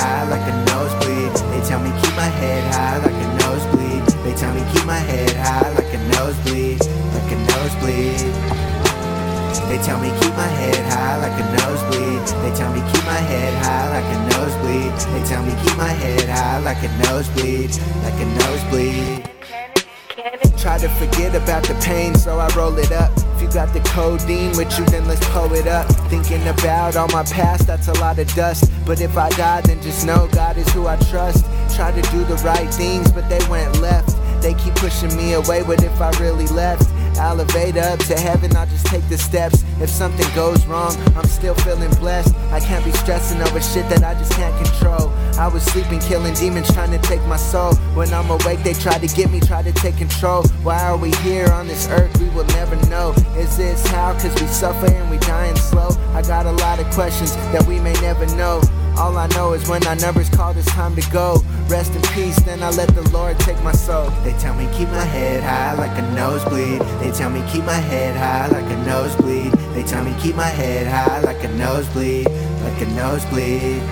high like a nosebleed. They tell me keep my head high like a nosebleed. They tell me keep my head high like a nosebleed, like a nosebleed. They tell me keep my head high like a nosebleed. They tell me keep my head high like a nosebleed. They tell me keep my head high like a nosebleed, like a nosebleed. Try to forget about the pain, so I roll it up. If you got the codeine with you, then let's pull it up. Thinking about all my past, that's a lot of dust. But if I die, then just know God is who I trust. Try to do the right things, but they went left. They keep pushing me away, what if I really left? Elevator up to heaven, I'll just take the steps. If something goes wrong, I'm still feeling blessed. I can't be stressing over shit that I just can't control. I was sleeping, killing demons, trying to take my soul. When I'm awake, they try to get me, try to take control. Why are we here on this earth? We will never know. Is this how? Cause we suffer and we dying slow. I got a lot of questions that we may never know. All I know is when our numbers call, it's time to go. Rest in peace, then I let the Lord take my soul. They tell me keep my head high like a nosebleed. They tell me keep my head high like a nosebleed. They tell me keep my head high like a nosebleed, like a nosebleed.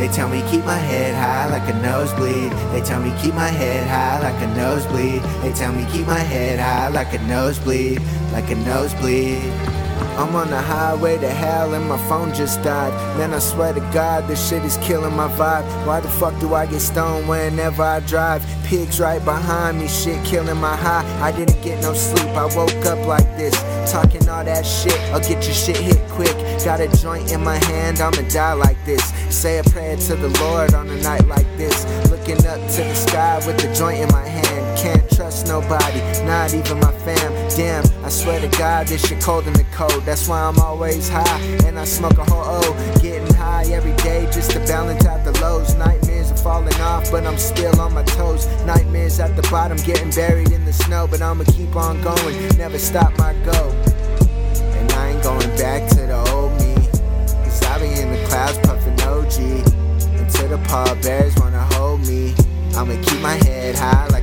They tell me keep my head high like a nosebleed. They tell me keep my head high like a nosebleed. They tell me keep my head high like a nosebleed, like a nosebleed. I'm on the highway to hell and my phone just died. Man, I swear to God, this shit is killing my vibe. Why the fuck do I get stoned whenever I drive? Pigs right behind me, shit killing my high. I didn't get no sleep, I woke up like this. Talking all that shit, I'll get your shit hit quick. Got a joint in my hand, I'ma die like this. Say a prayer to the Lord on a night like this. Looking up to the sky with the joint in my hand. Can't trust nobody, not even my fam. Damn, I swear to God, this shit cold in the cold. That's why I'm always high, and I smoke a whole O. Getting high every day just to balance out the lows. Nightmares are falling off, but I'm still on my toes. Nightmares at the bottom, getting buried in the snow. But I'ma keep on going, never stop my go. And I ain't going back to the old me. Cause I be in the clouds puffing OG. Until the pallbearers wanna hold me. I'ma keep my head high like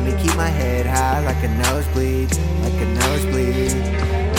help me keep my head high like a nosebleed, like a nosebleed.